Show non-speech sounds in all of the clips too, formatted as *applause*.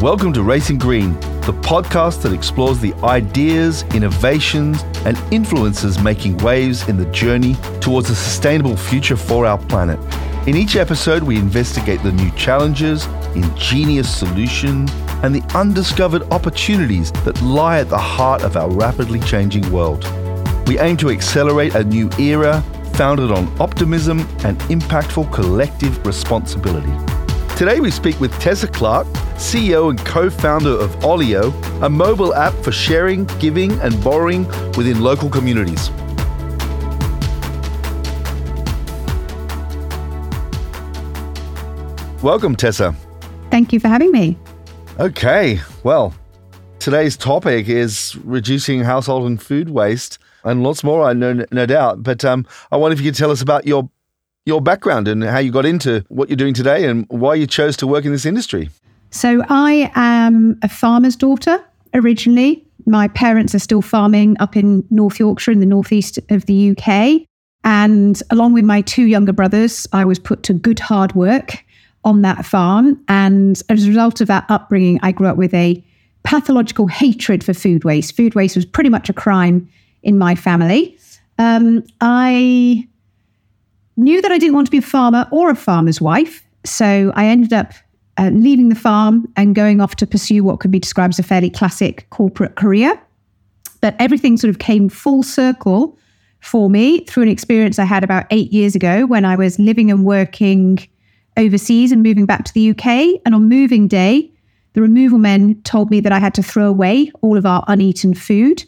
Welcome to Racing Green, the podcast that explores the ideas, innovations, and influences making waves in the journey towards a sustainable future for our planet. In each episode, we investigate the new challenges, ingenious solutions, and the undiscovered opportunities that lie at the heart of our rapidly changing world. We aim to accelerate a new era founded on optimism and impactful collective responsibility. Today we speak with Tessa Clarke, CEO and co founder of Olio, a mobile app for sharing, giving, and borrowing within local communities. Welcome, Tessa. Thank you for having me. Okay, well, today's topic is reducing household and food waste and lots more, I know, no doubt. But um, I wonder if you could tell us about your your background and how you got into what you're doing today and why you chose to work in this industry. So, I am a farmer's daughter originally. My parents are still farming up in North Yorkshire in the northeast of the UK. And along with my two younger brothers, I was put to good hard work on that farm. And as a result of that upbringing, I grew up with a pathological hatred for food waste. Food waste was pretty much a crime in my family. Um, I knew that I didn't want to be a farmer or a farmer's wife. So I ended up uh, leaving the farm and going off to pursue what could be described as a fairly classic corporate career. But everything sort of came full circle for me through an experience I had about eight years ago when I was living and working overseas and moving back to the UK. And on moving day, the removal men told me that I had to throw away all of our uneaten food.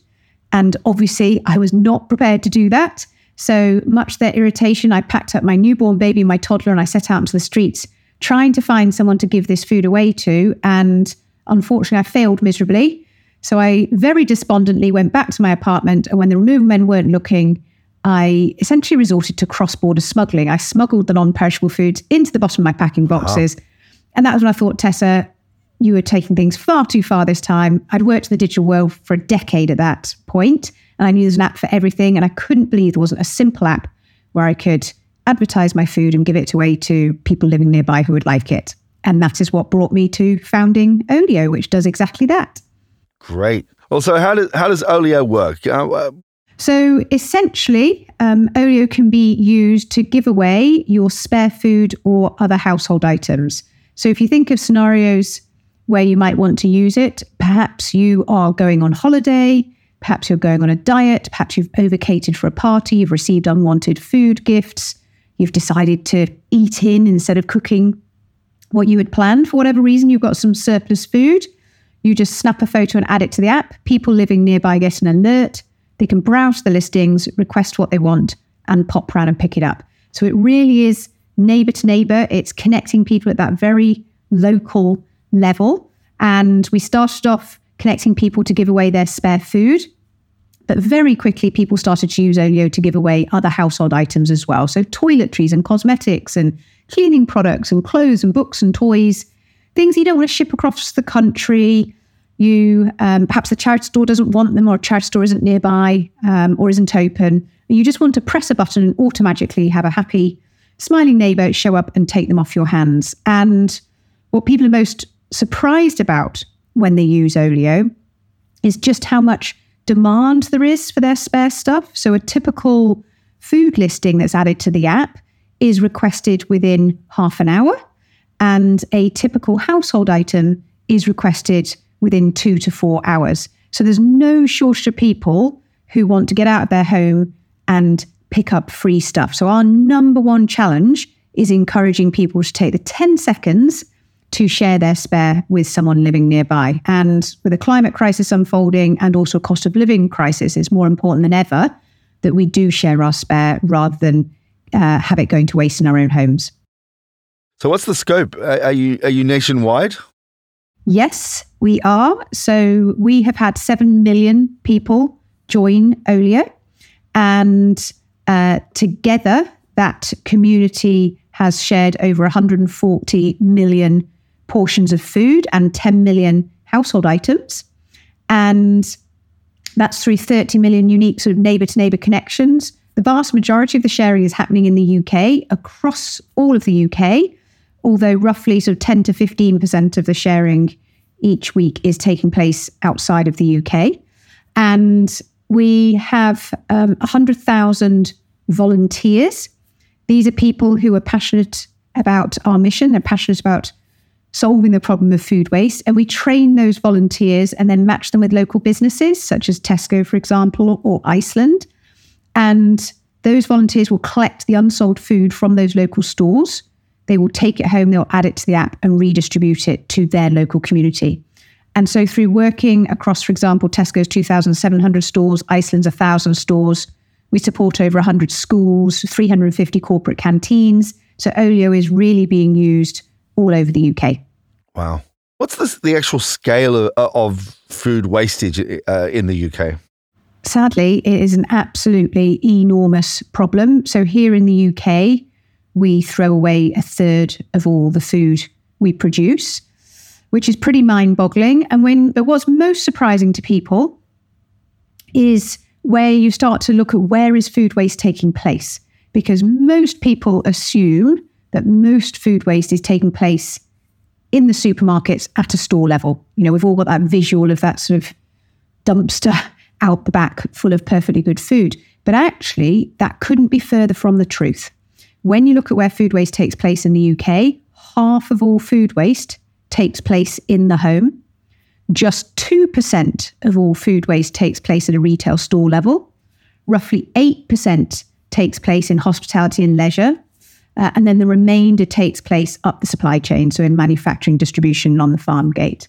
And obviously, I was not prepared to do that. So much their irritation, I packed up my newborn baby, my toddler, and I set out into the streets trying to find someone to give this food away to. And unfortunately, I failed miserably. So I very despondently went back to my apartment. And when the removal men weren't looking, I essentially resorted to cross border smuggling. I smuggled the non perishable foods into the bottom of my packing uh-huh. boxes. And that was when I thought, Tessa, you were taking things far too far this time. I'd worked in the digital world for a decade at that point and I knew there's an app for everything. And I couldn't believe there wasn't a simple app where I could advertise my food and give it away to people living nearby who would like it. And that is what brought me to founding Olio, which does exactly that. Great. Also, how does how does Olio work? Uh, uh so essentially, um, Olio can be used to give away your spare food or other household items. So if you think of scenarios where you might want to use it, perhaps you are going on holiday, Perhaps you're going on a diet. Perhaps you've overcated for a party. You've received unwanted food gifts. You've decided to eat in instead of cooking what you had planned. For whatever reason, you've got some surplus food. You just snap a photo and add it to the app. People living nearby get an alert. They can browse the listings, request what they want, and pop around and pick it up. So it really is neighbor to neighbor. It's connecting people at that very local level. And we started off connecting people to give away their spare food. But very quickly, people started to use Olio to give away other household items as well. So, toiletries and cosmetics and cleaning products and clothes and books and toys, things you don't want to ship across the country. You um, perhaps the charity store doesn't want them, or a charity store isn't nearby um, or isn't open. You just want to press a button and automatically have a happy, smiling neighbor show up and take them off your hands. And what people are most surprised about when they use Olio is just how much demand there is for their spare stuff. So a typical food listing that's added to the app is requested within half an hour, and a typical household item is requested within two to four hours. So there's no shortage of people who want to get out of their home and pick up free stuff. So our number one challenge is encouraging people to take the 10 seconds to share their spare with someone living nearby. And with a climate crisis unfolding and also a cost of living crisis, it's more important than ever that we do share our spare rather than uh, have it going to waste in our own homes. So, what's the scope? Are you are you nationwide? Yes, we are. So we have had seven million people join Olio, and uh, together that community has shared over 140 million portions of food and 10 million household items. And that's through 30 million unique sort of neighbor to neighbor connections. The vast majority of the sharing is happening in the UK across all of the UK, although roughly sort of 10 to 15% of the sharing each week is taking place outside of the UK. And we have um, 100,000 volunteers. These are people who are passionate about our mission, they're passionate about solving the problem of food waste. And we train those volunteers and then match them with local businesses, such as Tesco, for example, or Iceland. And those volunteers will collect the unsold food from those local stores. They will take it home, they'll add it to the app and redistribute it to their local community. And so, through working across, for example, Tesco's 2,700 stores, Iceland's 1,000 stores, we support over 100 schools, 350 corporate canteens. So, Olio is really being used all over the UK. Wow. What's the, the actual scale of, of food wastage uh, in the UK? Sadly, it is an absolutely enormous problem. So, here in the UK, we throw away a third of all the food we produce, which is pretty mind boggling. And when but what's most surprising to people is where you start to look at where is food waste taking place, because most people assume that most food waste is taking place in the supermarkets at a store level. You know, we've all got that visual of that sort of dumpster *laughs* out the back full of perfectly good food. But actually, that couldn't be further from the truth. When you look at where food waste takes place in the UK, half of all food waste takes place in the home. Just 2% of all food waste takes place at a retail store level. Roughly 8% takes place in hospitality and leisure. Uh, and then the remainder takes place up the supply chain, so in manufacturing, distribution, on the farm gate.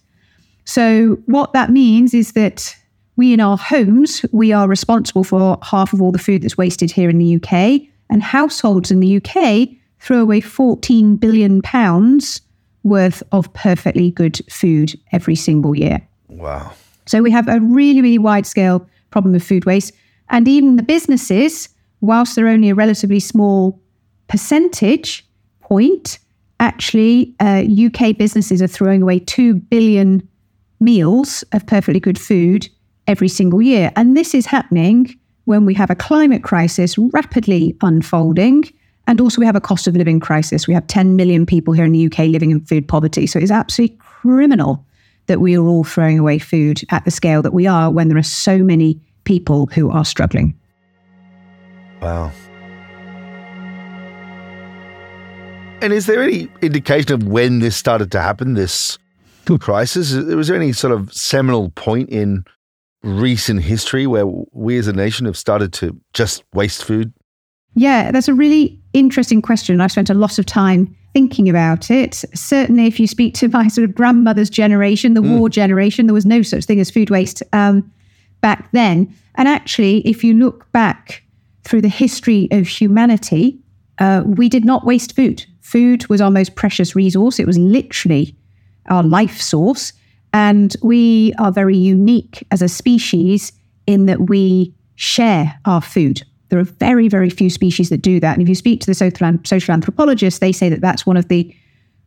So, what that means is that we in our homes, we are responsible for half of all the food that's wasted here in the UK, and households in the UK throw away 14 billion pounds worth of perfectly good food every single year. Wow. So we have a really, really wide scale problem of food waste. And even the businesses, whilst they're only a relatively small percentage point, actually, uh, UK businesses are throwing away 2 billion meals of perfectly good food every single year. And this is happening when we have a climate crisis rapidly unfolding. And also, we have a cost of living crisis. We have 10 million people here in the UK living in food poverty. So it's absolutely criminal that we are all throwing away food at the scale that we are when there are so many people who are struggling. Wow. And is there any indication of when this started to happen, this crisis? Was there any sort of seminal point in recent history where we as a nation have started to just waste food? Yeah, that's a really interesting question. I've spent a lot of time thinking about it. Certainly, if you speak to my *laughs* sort of grandmother's generation, the mm. war generation, there was no such thing as food waste um, back then. And actually, if you look back through the history of humanity, uh, we did not waste food. Food was our most precious resource. It was literally our life source. And we are very unique as a species in that we share our food. There are very, very few species that do that. And if you speak to the social anthropologists, they say that that's one of the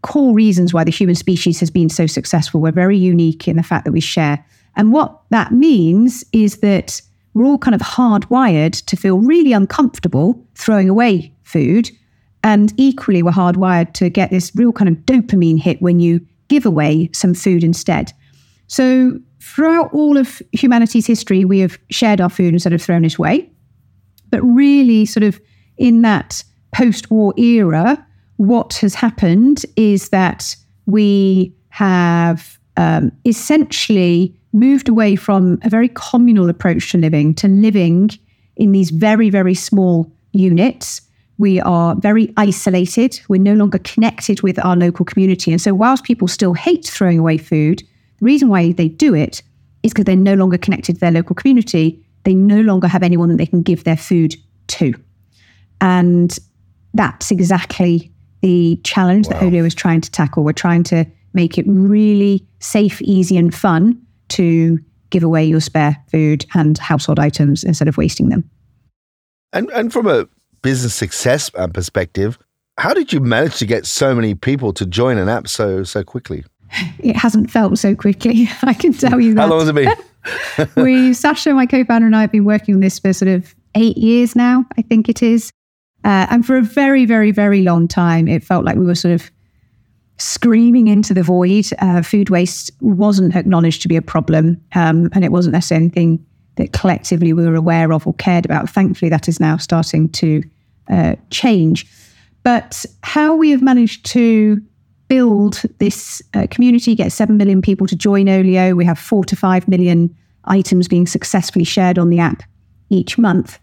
core reasons why the human species has been so successful. We're very unique in the fact that we share. And what that means is that we're all kind of hardwired to feel really uncomfortable throwing away food. And equally, we're hardwired to get this real kind of dopamine hit when you give away some food instead. So, throughout all of humanity's history, we have shared our food instead of thrown it away. But really, sort of in that post war era, what has happened is that we have um, essentially moved away from a very communal approach to living to living in these very, very small units we are very isolated. We're no longer connected with our local community. And so, whilst people still hate throwing away food, the reason why they do it is because they're no longer connected to their local community. They no longer have anyone that they can give their food to. And that's exactly the challenge wow. that Olio is trying to tackle. We're trying to make it really safe, easy, and fun to give away your spare food and household items instead of wasting them. And and from a business success uh, perspective, how did you manage to get so many people to join an app so so quickly? *laughs* It hasn't felt so quickly. *laughs* I can tell you that. How long has it been? *laughs* we, Saasha, my co-founder, and I have been working on this for sort of eight years now. I think it is, uh, and for a very, very, very long time, it felt like we were sort of screaming into the void. Uh, food waste wasn't acknowledged to be a problem, um, and it wasn't necessarily anything that collectively we were aware of or cared about. Thankfully, that is now starting to uh, change. But how we have managed to build this uh, community, get 7 million people to join Olio, we have 4 to 5 million items being successfully shared on the app each month,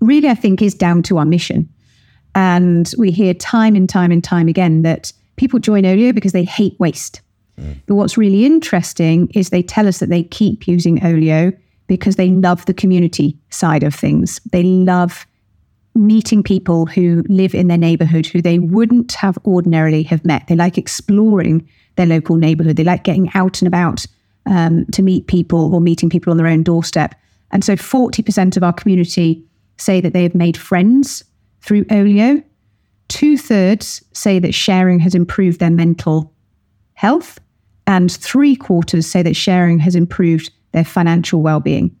really, I think, is down to our mission. And we hear time and time and time again that people join Olio because they hate waste. Mm. But what's really interesting is they tell us that they keep using Olio because they love the community side of things. They love meeting people who live in their neighborhood who they wouldn't have ordinarily have met. They like exploring their local neighborhood. They like getting out and about um, to meet people or meeting people on their own doorstep. And so 40% of our community say that they have made friends through Olio. Two thirds say that sharing has improved their mental health. And three quarters say that sharing has improved their financial well being.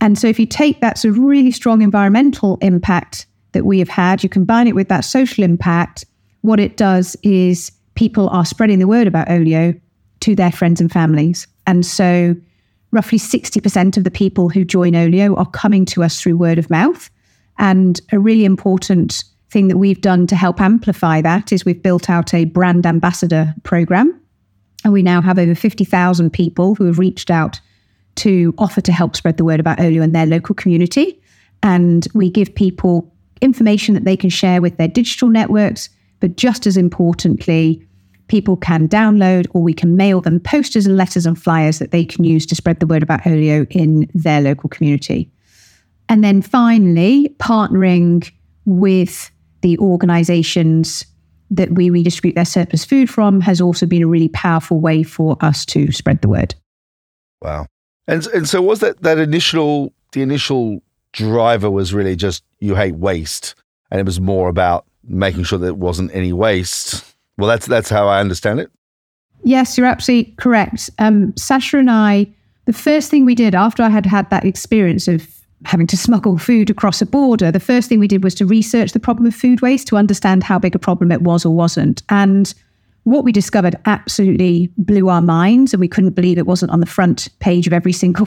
And so, if you take that sort of really strong environmental impact that we have had, you combine it with that social impact, what it does is people are spreading the word about Olio to their friends and families. And so, roughly 60% of the people who join Olio are coming to us through word of mouth. And a really important thing that we've done to help amplify that is we've built out a brand ambassador program. And we now have over 50,000 people who have reached out to offer to help spread the word about Olio in their local community. And we give people information that they can share with their digital networks. But just as importantly, people can download or we can mail them posters and letters and flyers that they can use to spread the word about Olio in their local community. And then finally, partnering with the organizations that we redistribute their surplus food from has also been a really powerful way for us to spread the word. Wow. And and so was that that initial the initial driver was really just you hate waste and it was more about making sure that it wasn't any waste. Well, that's that's how I understand it. Yes, you're absolutely correct. Um, Saasha and I, the first thing we did after I had had that experience of having to smuggle food across a border, the first thing we did was to research the problem of food waste to understand how big a problem it was or wasn't. And what we discovered absolutely blew our minds, and we couldn't believe it wasn't on the front page of every single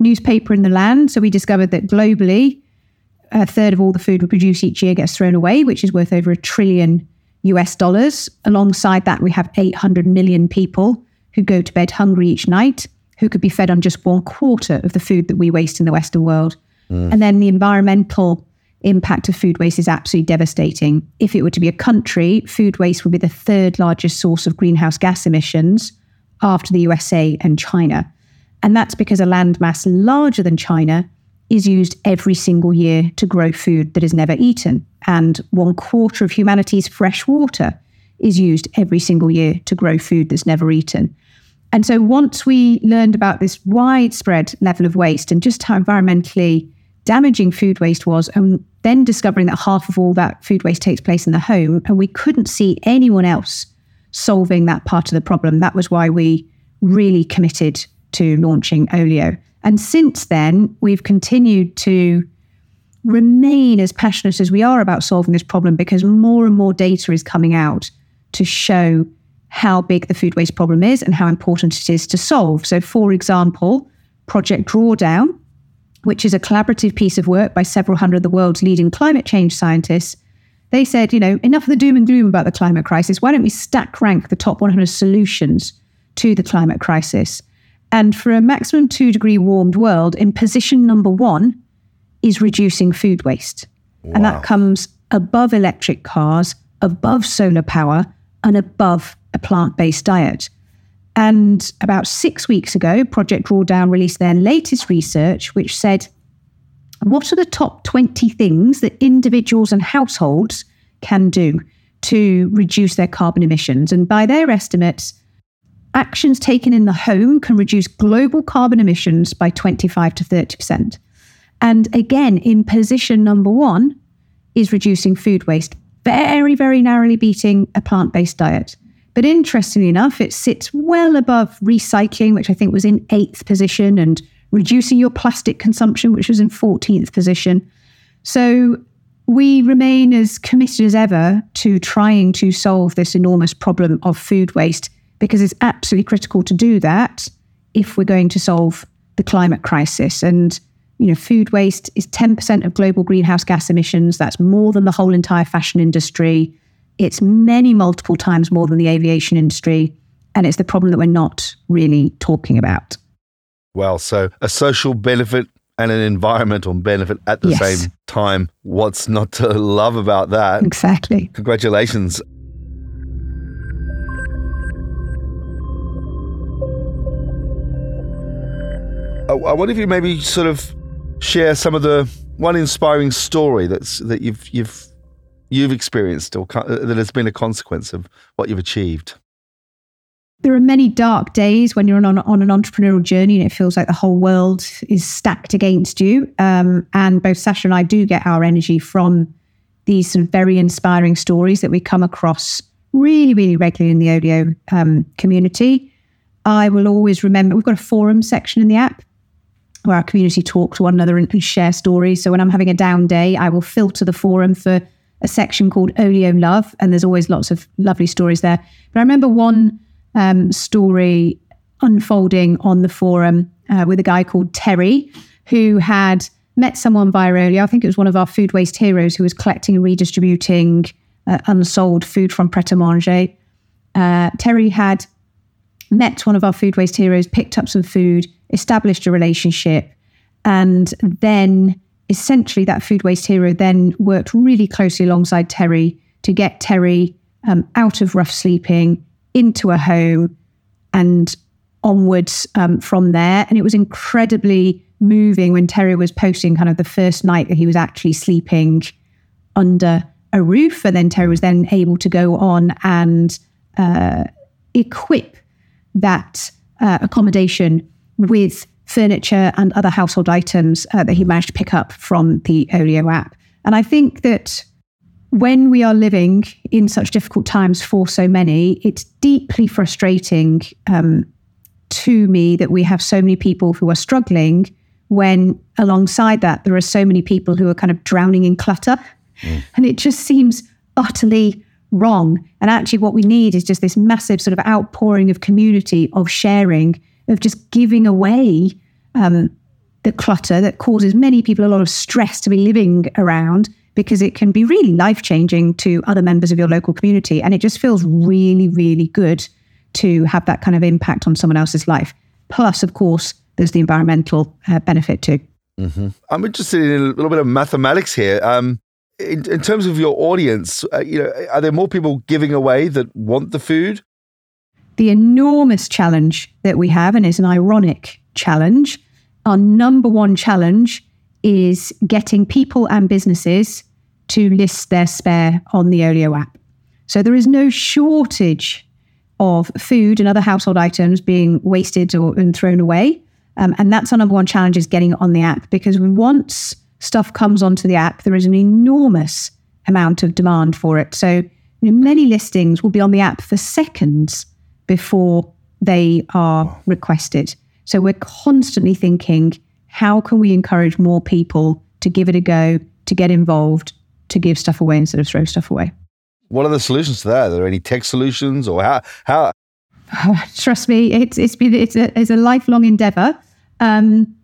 newspaper in the land. So we discovered that globally, a third of all the food we produce each year gets thrown away, which is worth over a trillion US dollars. Alongside that, we have 800 million people who go to bed hungry each night, who could be fed on just one quarter of the food that we waste in the Western world. Mm. And then the environmental impact of food waste is absolutely devastating. If it were to be a country, food waste would be the third largest source of greenhouse gas emissions after the USA and China. And that's because a landmass larger than China is used every single year to grow food that is never eaten. And one quarter of humanity's fresh water is used every single year to grow food that's never eaten. And so once we learned about this widespread level of waste and just how environmentally damaging food waste was, and then discovering that half of all that food waste takes place in the home, and we couldn't see anyone else solving that part of the problem. That was why we really committed to launching Olio. And since then, we've continued to remain as passionate as we are about solving this problem because more and more data is coming out to show how big the food waste problem is and how important it is to solve. So, for example, Project Drawdown, which is a collaborative piece of work by several hundred of the world's leading climate change scientists, they said, you know, enough of the doom and gloom about the climate crisis. Why don't we stack rank the top 100 solutions to the climate crisis? And for a maximum two degree warmed world, in position number one is reducing food waste. Wow. And that comes above electric cars, above solar power, and above a plant based diet. And about six weeks ago, Project Drawdown released their latest research, which said what are the top 20 things that individuals and households can do to reduce their carbon emissions? And by their estimates, actions taken in the home can reduce global carbon emissions by 25 to 30%. And again, in position number one is reducing food waste, very, very narrowly beating a plant based diet. But interestingly enough, it sits well above recycling, which I think was in eighth position, and reducing your plastic consumption, which was in 14th position. So we remain as committed as ever to trying to solve this enormous problem of food waste because it's absolutely critical to do that if we're going to solve the climate crisis. And, you know, food waste is 10% of global greenhouse gas emissions. That's more than the whole entire fashion industry. It's many multiple times more than the aviation industry. And it's the problem that we're not really talking about. Well, so a social benefit and an environmental benefit at the yes. same time. What's not to love about that? Exactly. Congratulations. I wonder if you maybe sort of share some of the one inspiring story that's that you've you've you've experienced or that has been a consequence of what you've achieved there are many dark days when you're on, on an entrepreneurial journey and it feels like the whole world is stacked against you. Um, and both Saasha and I do get our energy from these sort of very inspiring stories that we come across really, really regularly in the Olio um, community. I will always remember we've got a forum section in the app where our community talk to one another and, and share stories. So when I'm having a down day, I will filter the forum for a section called Olio Love, and there's always lots of lovely stories there. But I remember one um, story unfolding on the forum uh, with a guy called Terry, who had met someone via Olio. I think it was one of our food waste heroes who was collecting and redistributing uh, unsold food from Pret a Manger. Uh, Terry had met one of our food waste heroes, picked up some food, established a relationship, and then essentially that food waste hero then worked really closely alongside Terry to get Terry um, out of rough sleeping into a home and onwards um, from there. And it was incredibly moving when Terry was posting kind of the first night that he was actually sleeping under a roof. And then Terry was then able to go on and uh, equip that uh, accommodation with furniture and other household items uh, that he managed to pick up from the Olio app. And I think that when we are living in such difficult times for so many, it's deeply frustrating um, to me that we have so many people who are struggling when alongside that there are so many people who are kind of drowning in clutter. Mm. And it just seems utterly wrong. And actually, what we need is just this massive sort of outpouring of community, of sharing, of just giving away um, the clutter that causes many people a lot of stress to be living around because it can be really life changing to other members of your local community. And it just feels really, really good to have that kind of impact on someone else's life. Plus, of course, there's the environmental uh, benefit too. Mm-hmm. I'm interested in a little bit of mathematics here. Um, in, in, terms of your audience, uh, you know, are there more people giving away that want the food? The enormous challenge that we have, and it's an ironic challenge, our number one challenge is getting people and businesses to list their spare on the Olio app. So there is no shortage of food and other household items being wasted or and thrown away. Um, and that's our number one challenge is getting it on the app because once stuff comes onto the app, there is an enormous amount of demand for it. So you know, many listings will be on the app for seconds before they are requested. So we're constantly thinking, how can we encourage more people to give it a go, to get involved, to give stuff away instead of throw stuff away. What are the solutions to that? Are there any tech solutions or how how *laughs* trust me, it's it's been it's a, it's a lifelong endeavor. Um,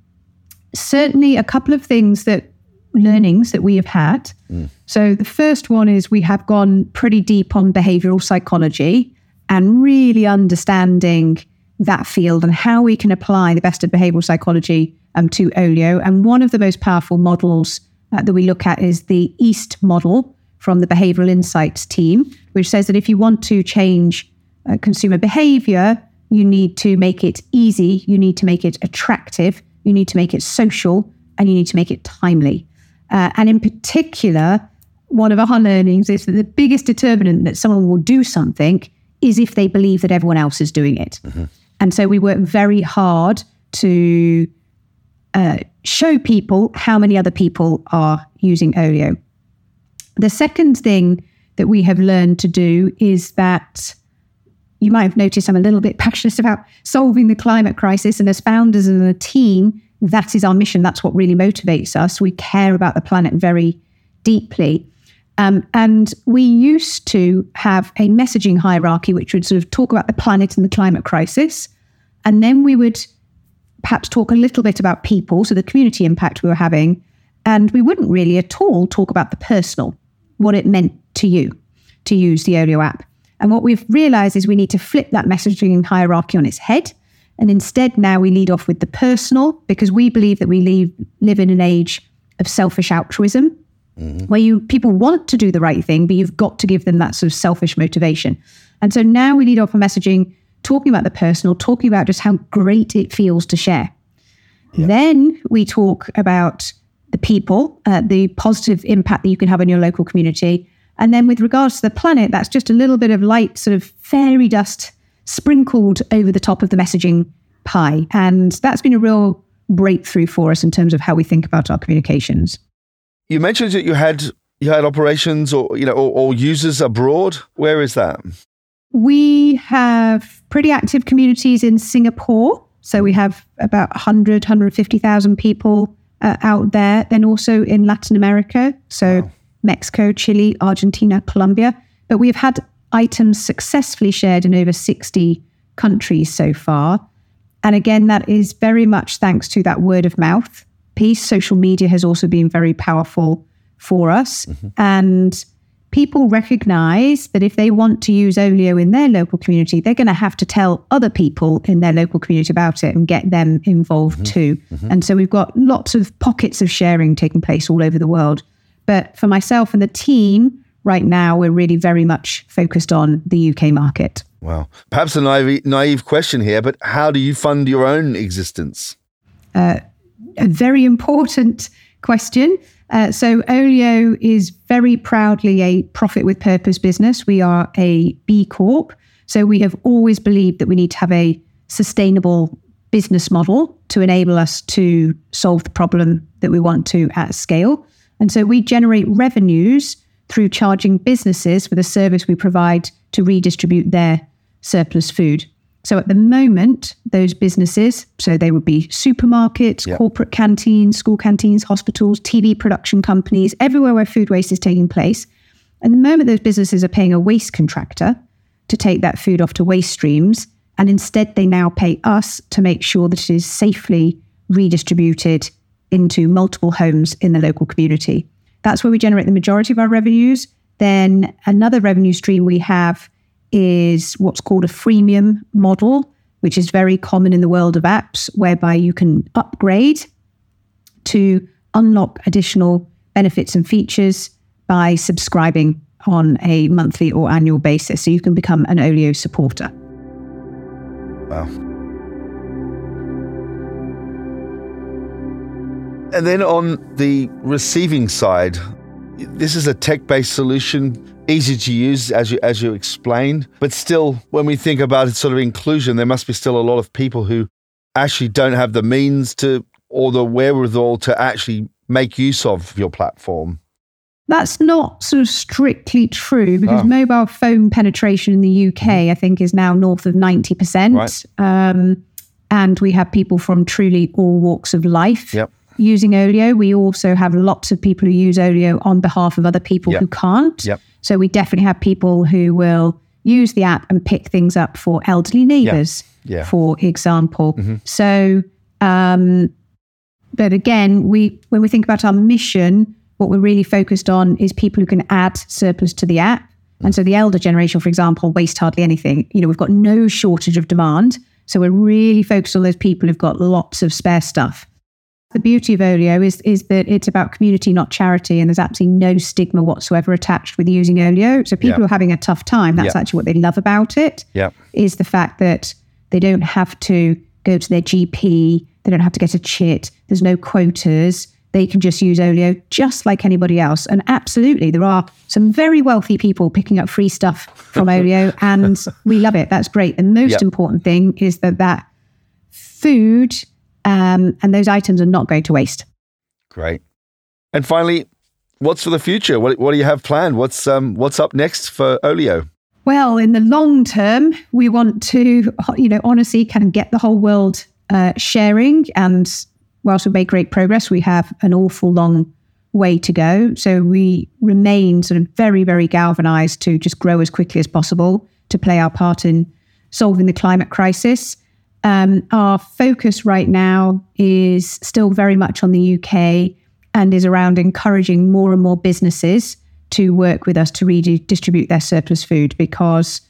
certainly, a couple of things that learnings that we have had. Mm. So the first one is we have gone pretty deep on behavioral psychology and really understanding that field and how we can apply the best of behavioral psychology um, to Olio. And one of the most powerful models uh, that we look at is the EAST model from the Behavioral Insights team, which says that if you want to change uh, consumer behavior, you need to make it easy, you need to make it attractive, you need to make it social, and you need to make it timely. Uh, and in particular, one of our learnings is that the biggest determinant that someone will do something is if they believe that everyone else is doing it. Mm-hmm. And so we work very hard to uh, show people how many other people are using Olio. The second thing that we have learned to do is that you might have noticed I'm a little bit passionate about solving the climate crisis. And as founders and a team, that is our mission. That's what really motivates us. We care about the planet very deeply. Um, and we used to have a messaging hierarchy, which would sort of talk about the planet and the climate crisis. And then we would perhaps talk a little bit about people, so the community impact we were having. And we wouldn't really at all talk about the personal, what it meant to you to use the Olio app. And what we've realized is we need to flip that messaging hierarchy on its head. And instead, now we lead off with the personal because we believe that we live, live in an age of selfish altruism mm-hmm. where you people want to do the right thing, but you've got to give them that sort of selfish motivation. And so now we lead off a messaging talking about the personal, talking about just how great it feels to share. Yeah. Then we talk about the people, uh, the positive impact that you can have on your local community. And then with regards to the planet, that's just a little bit of light, sort of fairy dust sprinkled over the top of the messaging pie. And that's been a real breakthrough for us in terms of how we think about our communications. You mentioned that you had you had operations or you know or, or users abroad. Where is that? We have pretty active communities in Singapore. So we have about 100, 150,000 people uh, out there. Then also in Latin America. So wow. Mexico, Chile, Argentina, Colombia. But we've had items successfully shared in over 60 countries so far. And again, that is very much thanks to that word of mouth piece. Social media has also been very powerful for us. Mm-hmm. And people recognize that if they want to use Olio in their local community, they're going to have to tell other people in their local community about it and get them involved mm-hmm. too. Mm-hmm. And so we've got lots of pockets of sharing taking place all over the world. But for myself and the team, right now, we're really very much focused on the UK market. Wow. Perhaps a naive, naive question here, but how do you fund your own existence? Uh, a very important question. Uh, so, Olio is very proudly a profit with purpose business. We are a B Corp. So, we have always believed that we need to have a sustainable business model to enable us to solve the problem that we want to at scale. And so, we generate revenues through charging businesses for the service we provide to redistribute their surplus food. So at the moment, those businesses, so they would be supermarkets, yep. corporate canteens, school canteens, hospitals, TV production companies, everywhere where food waste is taking place. At the moment, those businesses are paying a waste contractor to take that food off to waste streams. And instead, they now pay us to make sure that it is safely redistributed into multiple homes in the local community. That's where we generate the majority of our revenues. Then another revenue stream we have is what's called a freemium model, which is very common in the world of apps, whereby you can upgrade to unlock additional benefits and features by subscribing on a monthly or annual basis. So you can become an Olio supporter. Wow. And then on the receiving side, this is a tech based solution, easy to use as you, as you explained. But still, when we think about it, sort of inclusion, there must be still a lot of people who actually don't have the means to or the wherewithal to actually make use of your platform. That's not sort of strictly true because oh. mobile phone penetration in the UK. I think, is now north of 90%. Right. Um, and we have people from truly all walks of life. Yep using Olio. We also have lots of people who use Olio on behalf of other people yep. who can't. Yep. So we definitely have people who will use the app and pick things up for elderly neighbors, yeah. for example. Mm-hmm. So, um, but again, we when we think about our mission, what we're really focused on is people who can add surplus to the app. And so the elder generation, for example, waste hardly anything. You know, we've got no shortage of demand. So we're really focused on those people who've got lots of spare stuff. The beauty of Olio is, is that it's about community, not charity, and there's absolutely no stigma whatsoever attached with using Olio. So people are having a tough time, that's actually what they love about it. Yep. Is the fact that they don't have to go to their GP, they don't have to get a chit, there's no quotas. They can just use Olio just like anybody else. And absolutely, there are some very wealthy people picking up free stuff from *laughs* Olio, and we love it. That's great. The most important thing is that that food um, and those items are not going to waste. Great. And finally, what's for the future? What, what do you have planned? What's um, what's up next for Olio? Well, in the long term, we want to, you know, honestly, kind of get the whole world uh, sharing. And whilst we make great progress, we have an awful long way to go. So we remain sort of very, very galvanized to just grow as quickly as possible to play our part in solving the climate crisis. Um, our focus right now is still very much on the UK and is around encouraging more and more businesses to work with us to redistribute their surplus food because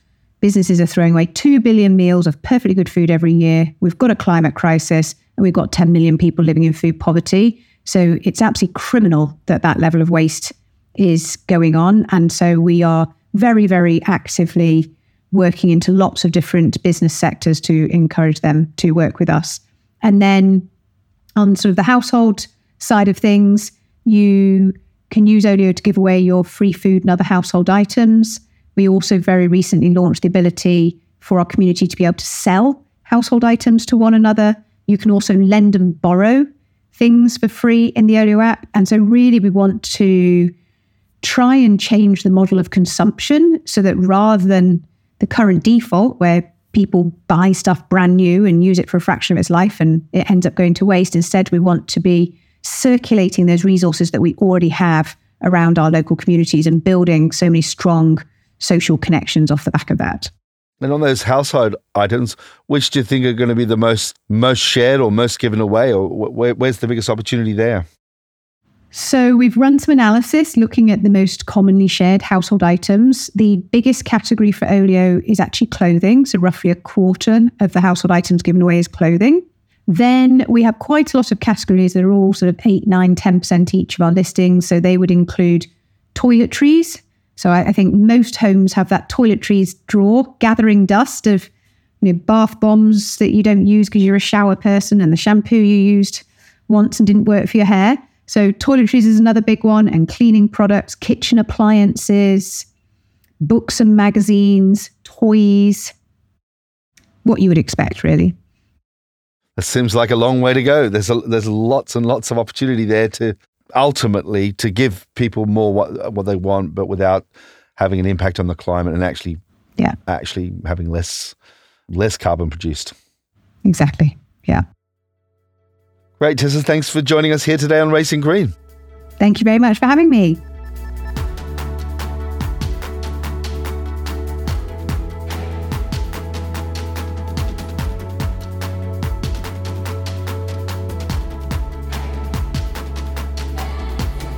businesses are throwing away 2 billion meals of perfectly good food every year. We've got a climate crisis and we've got 10 million people living in food poverty. So it's absolutely criminal that that level of waste is going on. And so we are very, very actively working into lots of different business sectors to encourage them to work with us. And then on sort of the household side of things, you can use Olio to give away your free food and other household items. We also very recently launched the ability for our community to be able to sell household items to one another. You can also lend and borrow things for free in the Olio app. And so, really, we want to try and change the model of consumption so that rather than the current default where people buy stuff brand new and use it for a fraction of its life and it ends up going to waste, instead, we want to be circulating those resources that we already have around our local communities and building so many strong social connections off the back of that. And on those household items, which do you think are going to be the most most shared or most given away, or where, where's the biggest opportunity there? So we've run some analysis looking at the most commonly shared household items. The biggest category for Olio is actually clothing. So roughly a quarter of the household items given away is clothing. Then we have quite a lot of categories that are all sort of 8, 9, 10% each of our listings. So they would include toiletries. So I, I think most homes have that toiletries drawer gathering dust of you know, bath bombs that you don't use because you're a shower person and the shampoo you used once and didn't work for your hair. So toiletries is another big one, and cleaning products, kitchen appliances, books and magazines, toys, what you would expect, really. It seems like a long way to go. There's a, there's lots and lots of opportunity there to ultimately to give people more what what they want, but without having an impact on the climate and actually yeah actually having less less carbon produced. Exactly. Yeah. Great, Tessa. Thanks for joining us here today on Racing Green. Thank you very much for having me.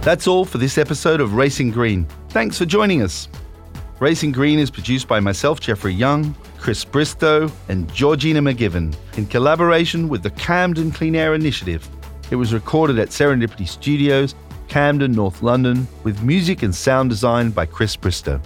That's all for this episode of Racing Green. Thanks for joining us. Racing Green is produced by myself, Jeffrey Young, Chris Bristow, and Georgina McGivern in collaboration with the Camden Clean Air Initiative. It was recorded at Serendipity Studios, Camden, North London, with music and sound design by Chris Bristow.